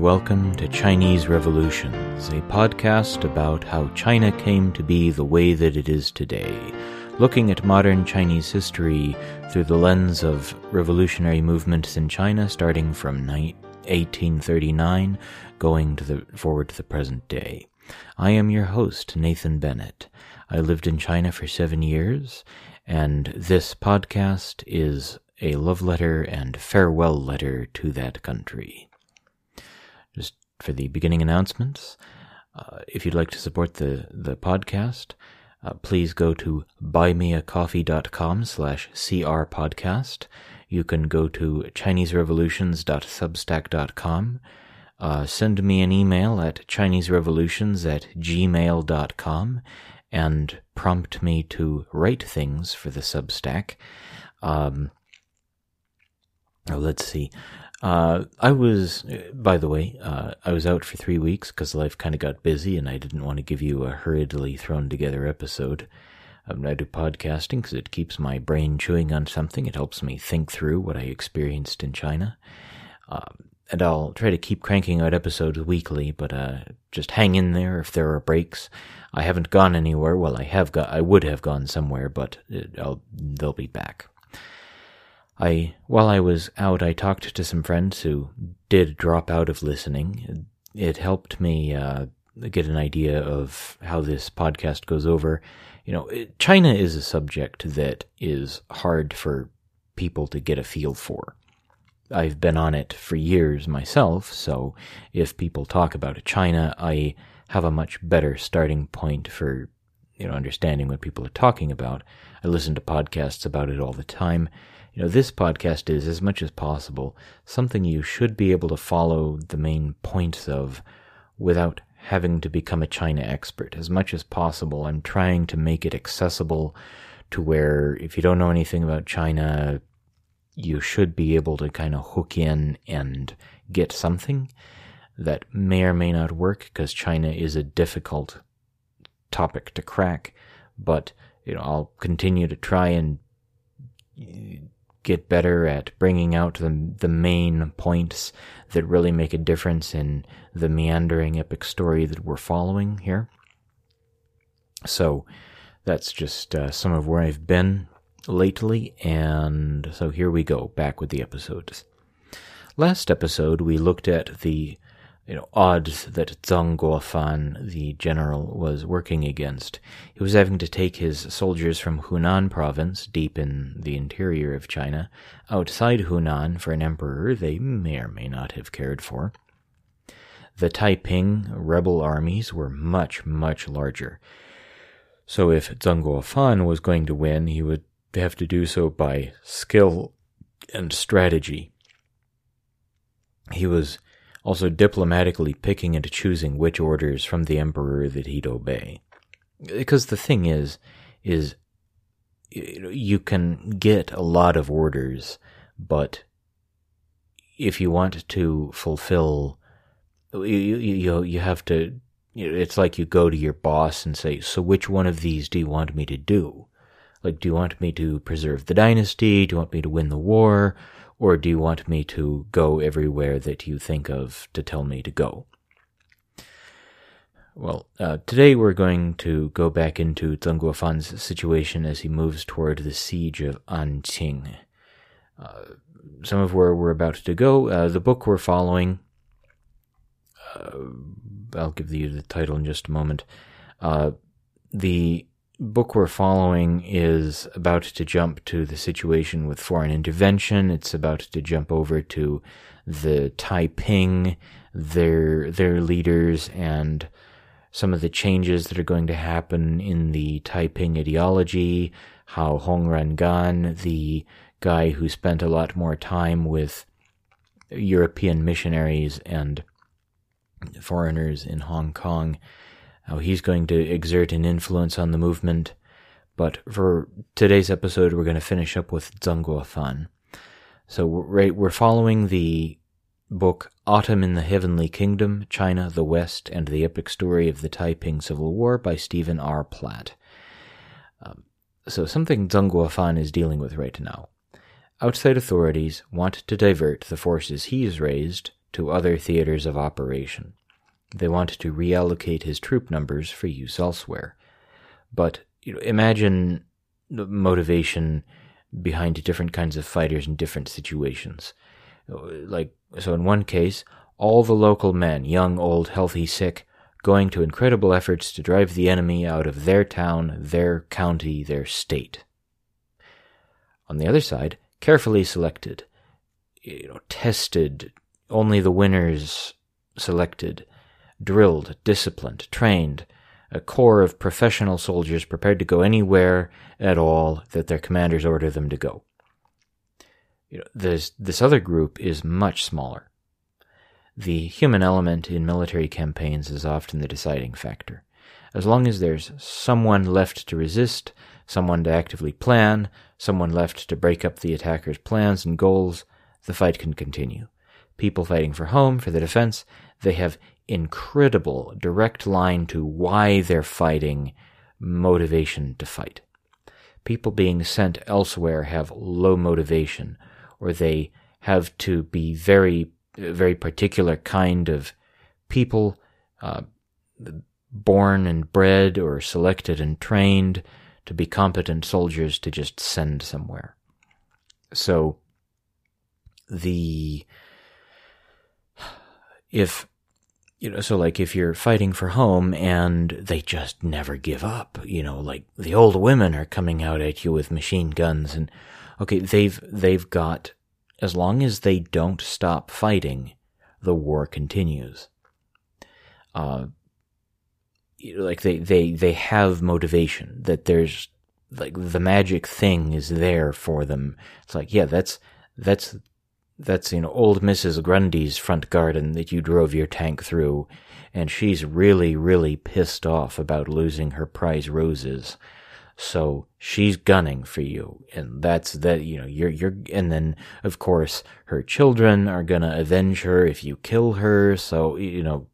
welcome to Chinese Revolutions, a podcast about how China came to be the way that it is today, looking at modern Chinese history through the lens of revolutionary movements in China starting from 1839 going to the forward to the present day. I am your host, Nathan Bennett. I lived in China for 7 years, and this podcast is a love letter and farewell letter to that country. For the beginning announcements, uh, if you'd like to support the, the podcast, uh, please go to buymeacoffee.com slash crpodcast. You can go to chineserevolutions.substack.com. Uh, send me an email at chineserevolutions at gmail.com and prompt me to write things for the Substack. Um, oh, let's see. Uh, I was, by the way, uh, I was out for three weeks because life kind of got busy and I didn't want to give you a hurriedly thrown together episode. Um, I do podcasting because it keeps my brain chewing on something. It helps me think through what I experienced in China. Um, and I'll try to keep cranking out episodes weekly, but uh, just hang in there if there are breaks. I haven't gone anywhere. Well, I have got. I would have gone somewhere, but it, they'll be back. I, while I was out, I talked to some friends who did drop out of listening. It helped me uh, get an idea of how this podcast goes over. You know, China is a subject that is hard for people to get a feel for. I've been on it for years myself, so if people talk about China, I have a much better starting point for you know understanding what people are talking about. I listen to podcasts about it all the time, know, this podcast is, as much as possible, something you should be able to follow the main points of without having to become a China expert. As much as possible, I'm trying to make it accessible to where if you don't know anything about China, you should be able to kind of hook in and get something that may or may not work because China is a difficult topic to crack. But, you know, I'll continue to try and get better at bringing out the, the main points that really make a difference in the meandering epic story that we're following here. So that's just uh, some of where I've been lately, and so here we go, back with the episodes. Last episode, we looked at the you know, odds that Zeng Guofan, the general, was working against. He was having to take his soldiers from Hunan province, deep in the interior of China, outside Hunan for an emperor they may or may not have cared for. The Taiping rebel armies were much, much larger. So if Zeng Guofan was going to win, he would have to do so by skill and strategy. He was also diplomatically picking and choosing which orders from the emperor that he'd obey. Because the thing is, is you can get a lot of orders, but if you want to fulfill, you you you have to. It's like you go to your boss and say, "So which one of these do you want me to do? Like, do you want me to preserve the dynasty? Do you want me to win the war? Or do you want me to go everywhere that you think of to tell me to go? Well, uh, today we're going to go back into Zeng Guofan's situation as he moves toward the siege of Anqing. Uh, some of where we're about to go, uh, the book we're following, uh, I'll give you the title in just a moment. Uh, the book we're following is about to jump to the situation with foreign intervention. It's about to jump over to the Taiping, their their leaders, and some of the changes that are going to happen in the Taiping ideology. How Hong Rengan, the guy who spent a lot more time with European missionaries and foreigners in Hong Kong, how he's going to exert an influence on the movement. But for today's episode, we're going to finish up with Zeng Guofan. So we're, we're following the book Autumn in the Heavenly Kingdom, China, the West, and the Epic Story of the Taiping Civil War by Stephen R. Platt. Um, so something Zeng Guofan is dealing with right now. Outside authorities want to divert the forces he's raised to other theaters of operation. They wanted to reallocate his troop numbers for use elsewhere. But you know, imagine the motivation behind different kinds of fighters in different situations. Like, so in one case, all the local men, young, old, healthy, sick, going to incredible efforts to drive the enemy out of their town, their county, their state. On the other side, carefully selected, you know, tested, only the winners selected, drilled, disciplined, trained, a corps of professional soldiers prepared to go anywhere at all that their commanders order them to go. You know, this, this other group is much smaller. The human element in military campaigns is often the deciding factor. As long as there's someone left to resist, someone to actively plan, someone left to break up the attacker's plans and goals, the fight can continue. People fighting for home, for the defense, they have incredible direct line to why they're fighting, motivation to fight. People being sent elsewhere have low motivation, or they have to be very, very particular kind of people, uh, born and bred or selected and trained to be competent soldiers to just send somewhere. So, the, if you know, so like if you're fighting for home and they just never give up, you know, like the old women are coming out at you with machine guns and okay, they've they've got as long as they don't stop fighting, the war continues. Uh like they they they have motivation that there's like the magic thing is there for them. It's like, yeah, that's that's that's know old Mrs. Grundy's front garden that you drove your tank through, and she's really really pissed off about losing her prize roses. So she's gunning for you, and that's that. You know, you're you're, and then of course her children are gonna avenge her if you kill her. So you know,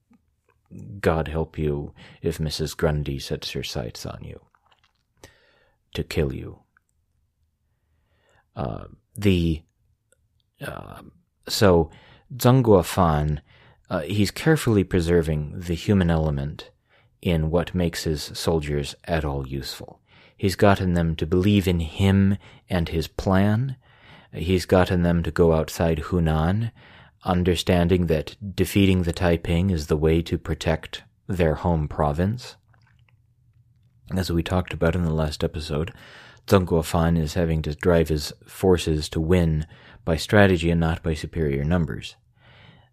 God help you if Mrs. Grundy sets her sights on you to kill you. Uh, the uh, so Zeng Guofan, uh, he's carefully preserving the human element in what makes his soldiers at all useful. He's gotten them to believe in him and his plan. He's gotten them to go outside Hunan, understanding that defeating the Taiping is the way to protect their home province. As we talked about in the last episode, Zeng Guofan is having to drive his forces to win by strategy and not by superior numbers.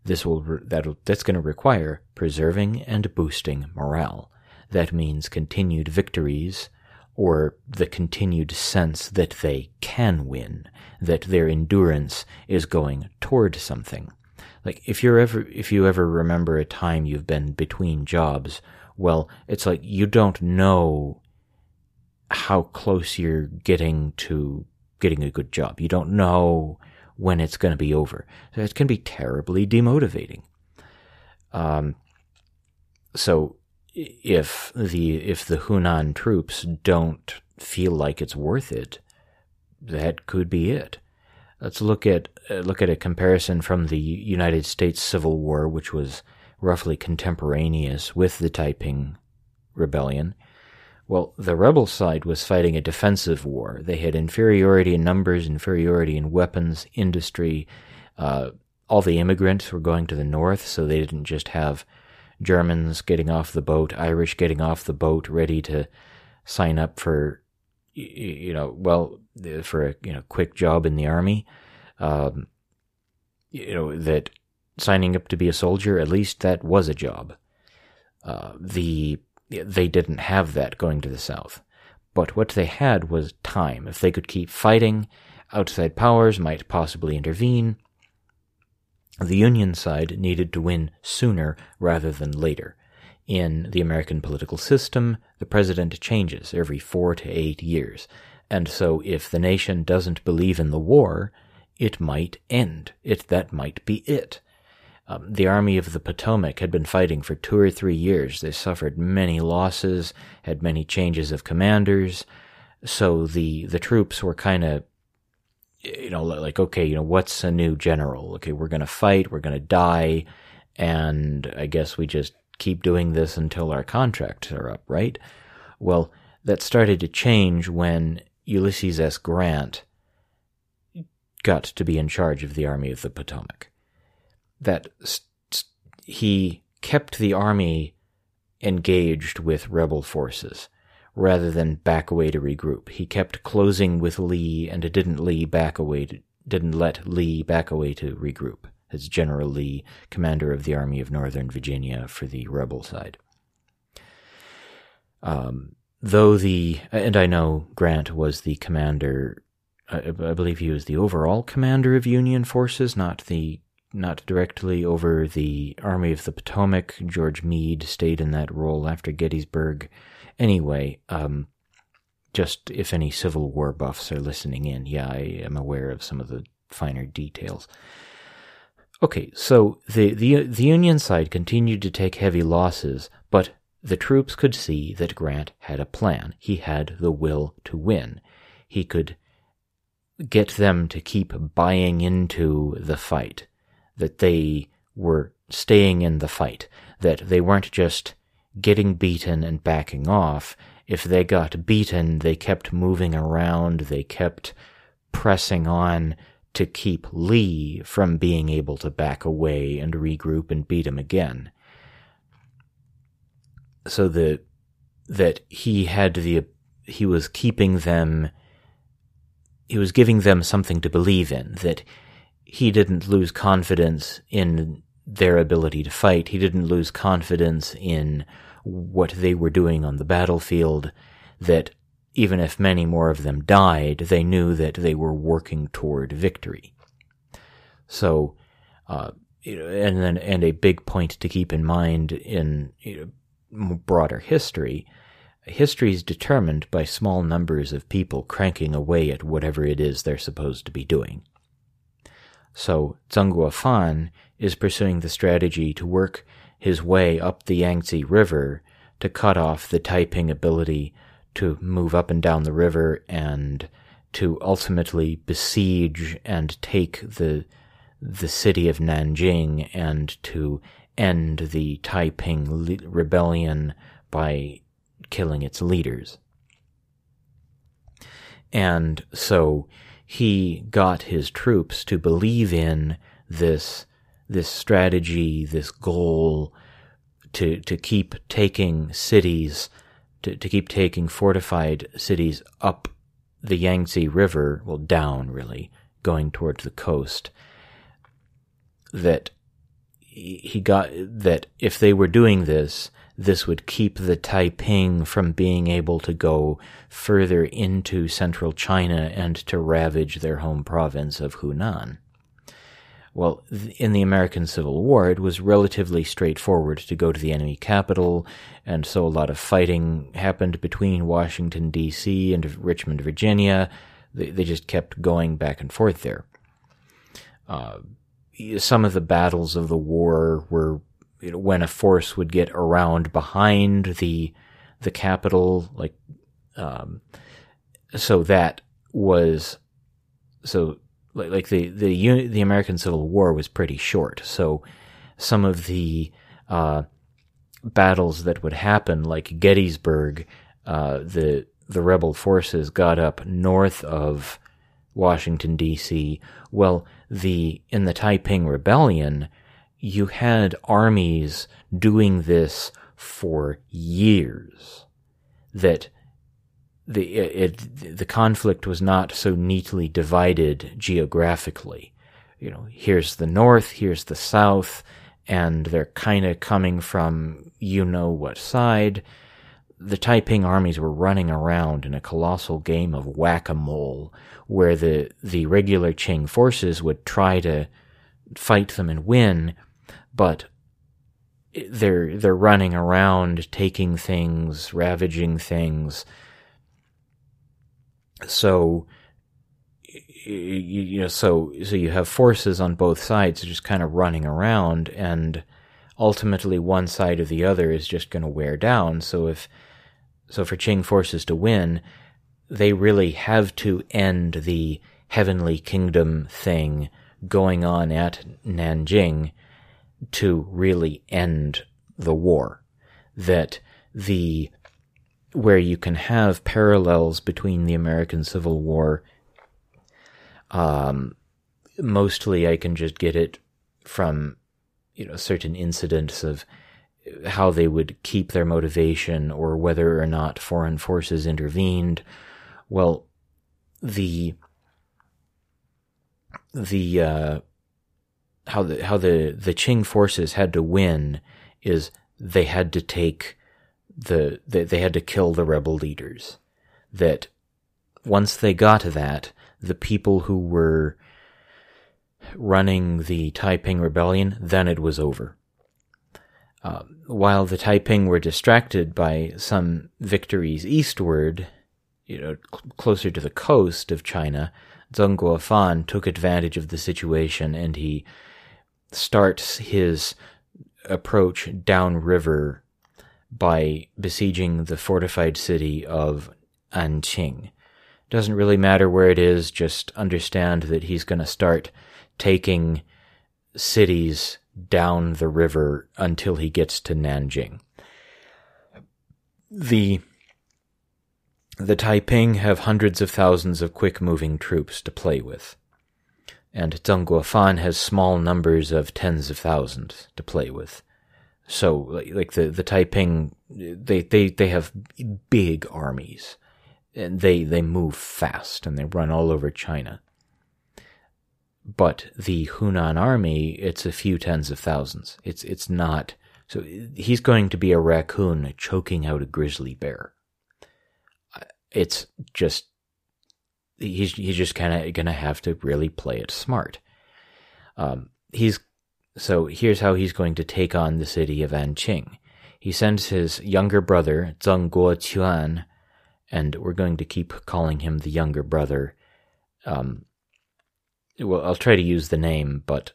This will that that's going to require preserving and boosting morale. That means continued victories or the continued sense that they can win, that their endurance is going toward something. Like if you're ever if you ever remember a time you've been between jobs, well, it's like you don't know how close you're getting to getting a good job. You don't know when it's going to be over. So it can be terribly demotivating. Um, so if the if the Hunan troops don't feel like it's worth it, that could be it. Let's look at uh, look at a comparison from the United States Civil War, which was roughly contemporaneous with the Taiping Rebellion. Well, the rebel side was fighting a defensive war. They had inferiority in numbers, inferiority in weapons, industry. Uh, all the immigrants were going to the north, so they didn't just have Germans getting off the boat, Irish getting off the boat, ready to sign up for, you know, well, for a you know quick job in the army. Um, you know that signing up to be a soldier, at least that was a job. Uh, the they didn't have that going to the south. But what they had was time. If they could keep fighting, outside powers might possibly intervene. The Union side needed to win sooner rather than later. In the American political system, the president changes every four to eight years, and so if the nation doesn't believe in the war, it might end. It that might be it. Um, the Army of the Potomac had been fighting for two or three years. They suffered many losses, had many changes of commanders, so the the troops were kind of you know, like, okay, you know, what's a new general? Okay, we're going to fight, we're going to die, and I guess we just keep doing this until our contracts are up, right? Well, that started to change when Ulysses S. Grant got to be in charge of the Army of the Potomac. That st- he kept the army engaged with rebel forces rather than back away to regroup. He kept closing with Lee and didn't Lee back away to, didn't let Lee back away to regroup as General Lee, commander of the Army of Northern Virginia for the rebel side. Um, though the and I know Grant was the commander I, I believe he was the overall commander of Union forces, not the not directly over the Army of the Potomac. George Meade stayed in that role after Gettysburg. Anyway, um, just if any Civil War buffs are listening in, yeah, I am aware of some of the finer details. Okay, so the, the, the Union side continued to take heavy losses, but the troops could see that Grant had a plan. He had the will to win. He could get them to keep buying into the fight, that they were staying in the fight, that they weren't just getting beaten and backing off. If they got beaten, they kept moving around, they kept pressing on to keep Lee from being able to back away and regroup and beat him again. So the that he had the he was keeping them he was giving them something to believe in, that he didn't lose confidence in their ability to fight. He didn't lose confidence in what they were doing on the battlefield, that even if many more of them died, they knew that they were working toward victory. So, uh, and then, and a big point to keep in mind in you know, broader history History is determined by small numbers of people cranking away at whatever it is they're supposed to be doing. So Zeng Guofan is pursuing the strategy to work his way up the Yangtze River to cut off the Taiping ability to move up and down the river and to ultimately besiege and take the the city of Nanjing and to end the Taiping rebellion by killing its leaders. And so he got his troops to believe in this, this strategy, this goal to, to keep taking cities, to, to keep taking fortified cities up the Yangtze River, well, down really, going towards the coast. That he got, that if they were doing this, this would keep the Taiping from being able to go further into central China and to ravage their home province of Hunan. Well, in the American Civil War, it was relatively straightforward to go to the enemy capital, and so a lot of fighting happened between Washington, D.C. and Richmond, Virginia. They, just kept going back and forth there. Uh, some of the battles of the war were you know, when a force would get around behind the the capital, like um, so that was so like, like the the the American Civil War was pretty short. So some of the uh, battles that would happen, like Gettysburg, uh, the the rebel forces got up north of Washington D.C. Well, the in the Taiping Rebellion, you had armies doing this for years. That the it, the conflict was not so neatly divided geographically. You know, here's the north, here's the south, and they're kind of coming from you know what side. The Taiping armies were running around in a colossal game of whack-a-mole, where the the regular Qing forces would try to fight them and win, but they're they're running around taking things, ravaging things. So you, know so so you have forces on both sides just kind of running around and ultimately one side or the other is just going to wear down. So if so for Qing forces to win, they really have to end the heavenly kingdom thing going on at Nanjing to really end the war. That the where you can have parallels between the American Civil War. Um, mostly, I can just get it from you know certain incidents of how they would keep their motivation or whether or not foreign forces intervened. Well, the the uh, how the how the the Qing forces had to win is they had to take the they, they had to kill the rebel leaders. That once they got to that, the people who were running the Taiping rebellion, then it was over. Uh, while the Taiping were distracted by some victories eastward, you know, cl- closer to the coast of China, Zeng Guofan took advantage of the situation and he starts his approach downriver by besieging the fortified city of Anqing. Doesn't really matter where it is, just understand that he's going to start taking cities down the river until he gets to Nanjing. The the Taiping have hundreds of thousands of quick moving troops to play with, and Zeng Guofan has small numbers of tens of thousands to play with. So, like the the Taiping, they they they have big armies, and they they move fast and they run all over China. But the Hunan army, it's a few tens of thousands. It's it's not. So he's going to be a raccoon choking out a grizzly bear. Uh, it's just he's he's just kind of going to have to really play it smart. Um, he's so here's how he's going to take on the city of Anqing. He sends his younger brother, Zeng Guoquan, and we're going to keep calling him the younger brother. Um, well, I'll try to use the name, but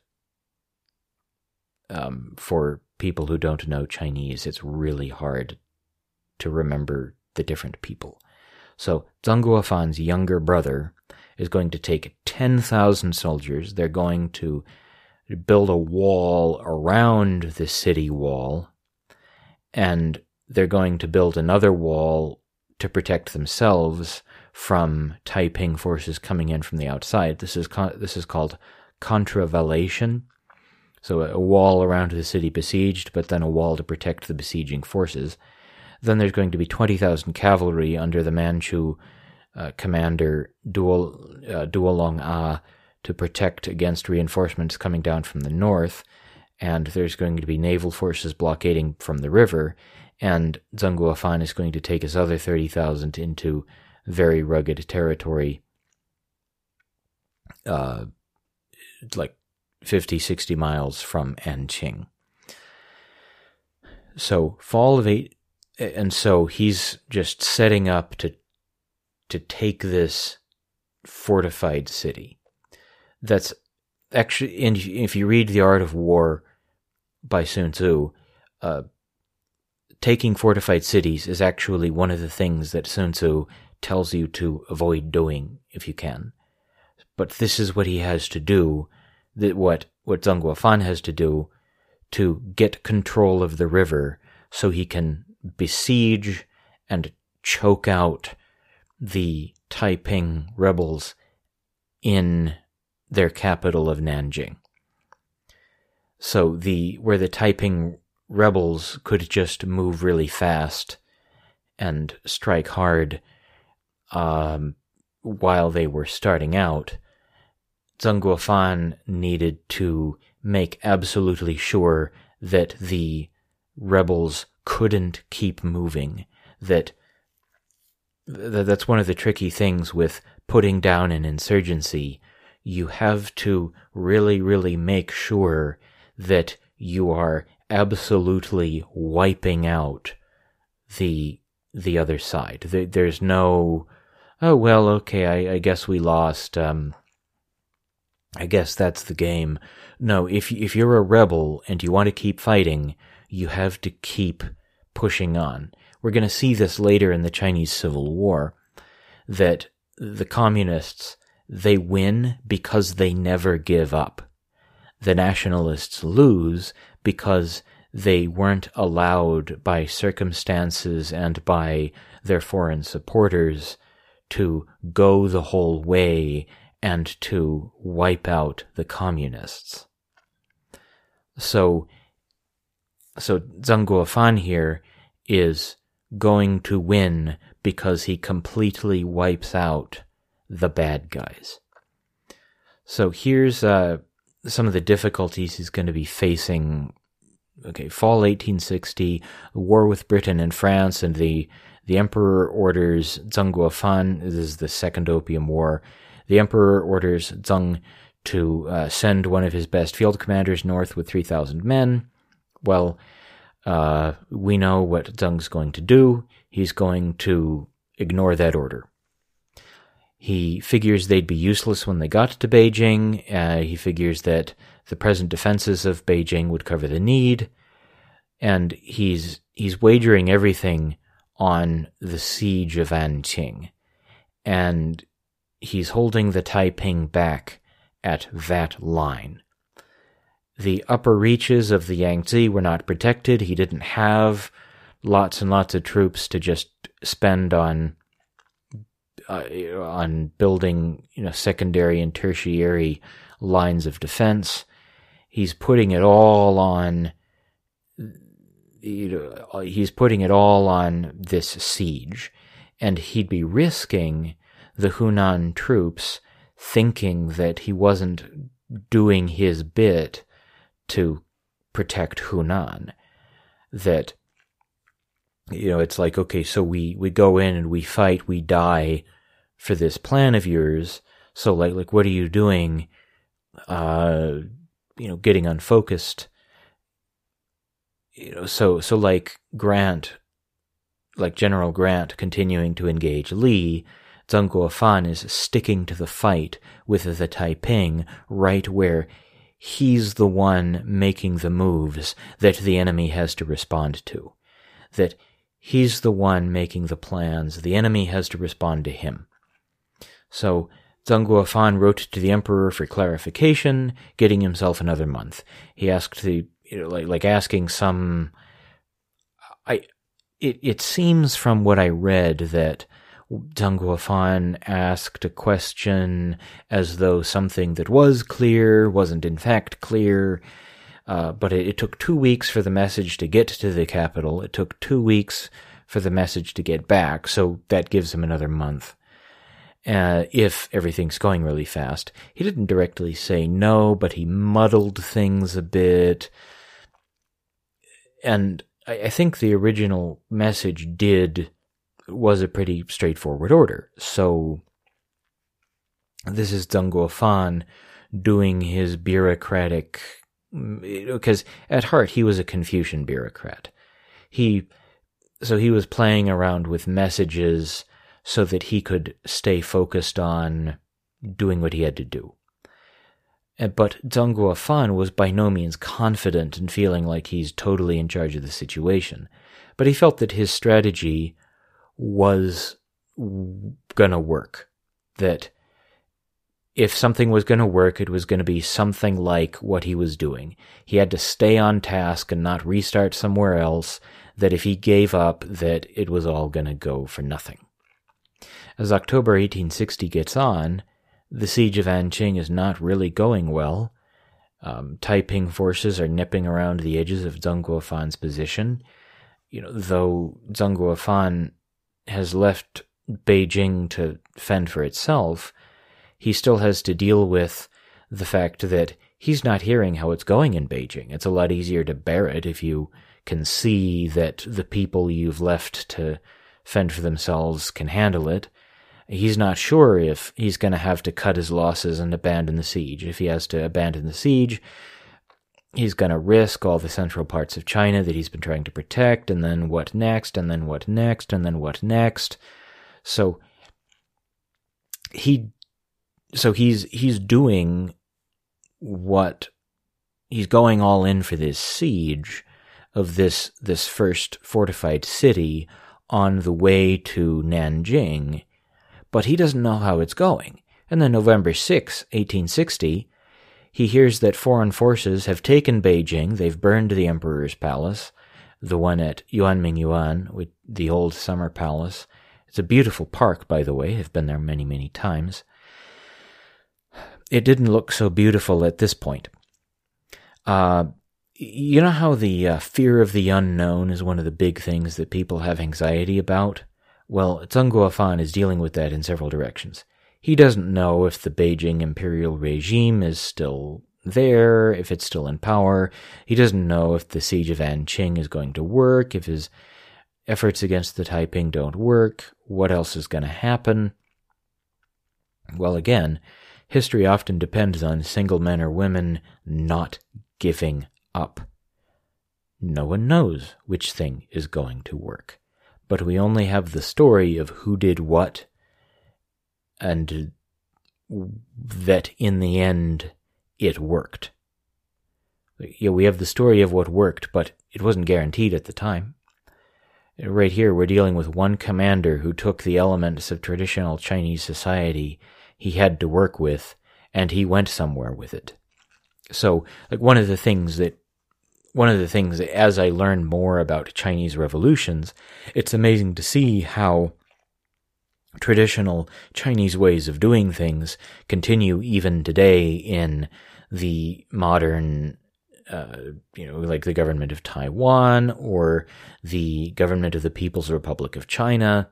um, for people who don't know Chinese, it's really hard to remember the different people. So Zeng Guofan's younger brother is going to take 10,000 soldiers. They're going to build a wall around the city wall, and they're going to build another wall to protect themselves from Taiping forces coming in from the outside. This is con- this is called contravallation. So a wall around the city besieged, but then a wall to protect the besieging forces. Then there's going to be 20,000 cavalry under the Manchu uh, commander uh, Duolong A to protect against reinforcements coming down from the north, and there's going to be naval forces blockading from the river, and Zeng Guofan is going to take his other 30,000 into very rugged territory, uh, like 50, 60 miles from Anqing. So, fall of eight, and so he's just setting up to to take this fortified city that's actually, and if you read The Art of War by Sun Tzu, uh, taking fortified cities is actually one of the things that Sun Tzu tells you to avoid doing if you can. But this is what he has to do, that what, what Zeng Guofan has to do to get control of the river so he can besiege and choke out the Taiping rebels in their capital of Nanjing. So the where the Taiping rebels could just move really fast and strike hard um, while they were starting out, Zeng Guofan needed to make absolutely sure that the rebels couldn't keep moving. That that's one of the tricky things with putting down an insurgency you have to really, really make sure that you are absolutely wiping out the the other side. there's no, oh well, okay, I, I guess we lost. Um, I guess that's the game. No, if if you're a rebel and you want to keep fighting, you have to keep pushing on. We're going to see this later in the Chinese Civil War that the communists they win because they never give up. The nationalists lose because they weren't allowed by circumstances and by their foreign supporters to go the whole way and to wipe out the communists. So, so Zeng Guofan here is going to win because he completely wipes out the bad guys. So here's uh, some of the difficulties he's going to be facing. Okay, fall 1860, war with Britain and France, and the the emperor orders Zeng Guofan. This is the Second Opium War. The emperor orders Zeng to uh, send one of his best field commanders north with 3,000 men. Well, uh, we know what Zeng's going to do. He's going to ignore that order. He figures they'd be useless when they got to Beijing. Uh, he figures that the present defenses of Beijing would cover the need, and he's he's wagering everything on the siege of Anqing, and he's holding the Taiping back at that line. The upper reaches of the Yangtze were not protected. He didn't have lots and lots of troops to just spend on uh, on building, you know, secondary and tertiary lines of defense. He's putting it all on. You know, he's putting it all on this siege, and he'd be risking the Hunan troops thinking that he wasn't doing his bit to protect Hunan. That you know, it's like okay, so we we go in and we fight, we die for this plan of yours. So like like what are you doing? Uh, you know, getting unfocused. You know, so so like Grant, like General Grant, continuing to engage Lee. Zeng Guofan is sticking to the fight with the Taiping right where he's the one making the moves that the enemy has to respond to. That he's the one making the plans, the enemy has to respond to him. So Zeng Guofan wrote to the emperor for clarification, getting himself another month. He asked the you know, like like asking some. I it it seems from what I read that Guofan asked a question as though something that was clear wasn't in fact clear. Uh, but it, it took two weeks for the message to get to the capital. It took two weeks for the message to get back, so that gives him another month uh, if everything's going really fast. He didn't directly say no, but he muddled things a bit. And I, I think the original message did was a pretty straightforward order. So this is Zeng Guofan doing his bureaucratic because at heart he was a Confucian bureaucrat. He so he was playing around with messages so that he could stay focused on doing what he had to do. Uh, but Zeng Guofan was by no means confident in feeling like he's totally in charge of the situation, but he felt that his strategy was gonna work. That if something was gonna work, it was gonna be something like what he was doing. He had to stay on task and not restart somewhere else, that if he gave up, that it was all gonna go for nothing. As October 1860 gets on, the siege of Anqing is not really going well. Um, Taiping forces are nipping around the edges of Zeng Guofan's position. You know, though Zeng Guofan has left Beijing to fend for itself, he still has to deal with the fact that he's not hearing how it's going in Beijing. It's a lot easier to bear it if you can see that the people you've left to fend for themselves can handle it he's not sure if he's going to have to cut his losses and abandon the siege. If he has to abandon the siege, he's going to risk all the central parts of China that he's been trying to protect, and then what next, and then what next, and then what next. So he, so he's he's doing what he's going all in for this siege of this this first fortified city on the way to Nanjing but he doesn't know how it's going And then November 6, 1860, he hears that foreign forces have taken Beijing, they've burned the emperor's palace, the one at Yuanming Yuan, with the old summer palace. It's a beautiful park, by the way. I've been there many, many times. It didn't look so beautiful at this point. Uh, you know how the uh, fear of the unknown is one of the big things that people have anxiety about? Well, Zeng Guofan is dealing with that in several directions. He doesn't know if the Beijing imperial regime is still there, if it's still in power. He doesn't know if the siege of Anqing is going to work, if his efforts against the Taiping don't work, what else is going to happen. Well, again, history often depends on single men or women not giving up. No one knows which thing is going to work, but we only have the story of who did what, and that in the end it worked. Yeah, we have the story of what worked, but it wasn't guaranteed at the time. Right here, we're dealing with one commander who took the elements of traditional Chinese society he had to work with, and he went somewhere with it. So, like one of the things that, one of the things that as I learn more about Chinese revolutions, it's amazing to see how traditional Chinese ways of doing things continue even today in the modern, uh, you know, like the government of Taiwan or the government of the People's Republic of China.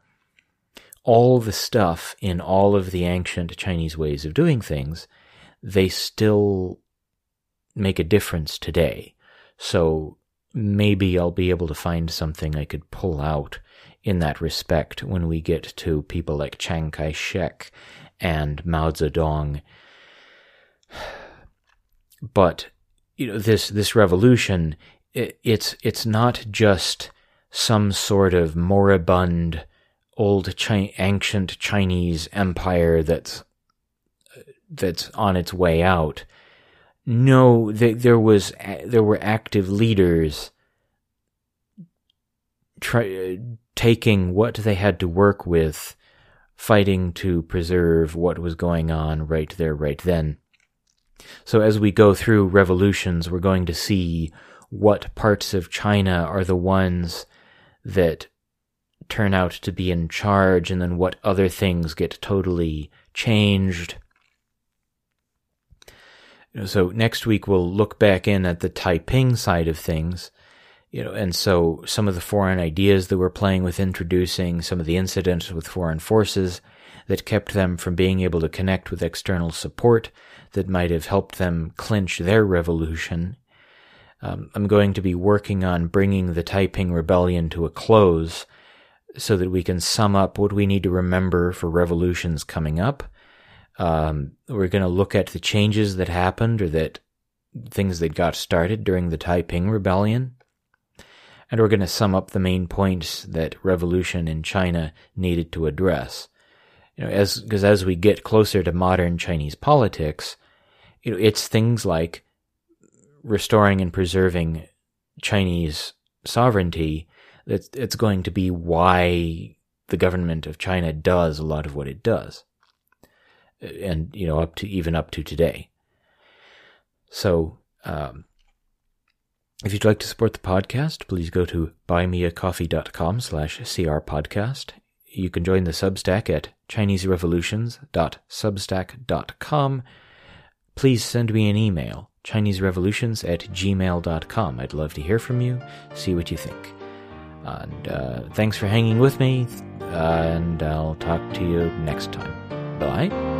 All the stuff in all of the ancient Chinese ways of doing things, they still make a difference today. So maybe I'll be able to find something I could pull out in that respect when we get to people like Chiang Kai shek and Mao Zedong. But you know this this revolution it, it's it's not just some sort of moribund old Chi- ancient Chinese empire that's that's on its way out. No, there was there were active leaders try, taking what they had to work with, fighting to preserve what was going on right there, right then. So as we go through revolutions, we're going to see what parts of China are the ones that turn out to be in charge and then what other things get totally changed. So next week we'll look back in at the Taiping side of things you know, and so some of the foreign ideas that we're playing with introducing, some of the incidents with foreign forces that kept them from being able to connect with external support that might have helped them clinch their revolution. Um, I'm going to be working on bringing the Taiping Rebellion to a close so that we can sum up what we need to remember for revolutions coming up. Um, we're going to look at the changes that happened or that things that got started during the Taiping Rebellion and we're going to sum up the main points that revolution in China needed to address. You know, as because as we get closer to modern Chinese politics, you know, it's things like restoring and preserving Chinese sovereignty that it's going to be why the government of China does a lot of what it does, and you know, up to even up to today. So. Um, if you'd like to support the podcast, please go to buymeacoffee.com slash crpodcast. You can join the Substack at chineserevolutions.substack.com. Please send me an email, chineserevolutions at gmail.com. I'd love to hear from you, see what you think. And uh, thanks for hanging with me, and I'll talk to you next time. Bye.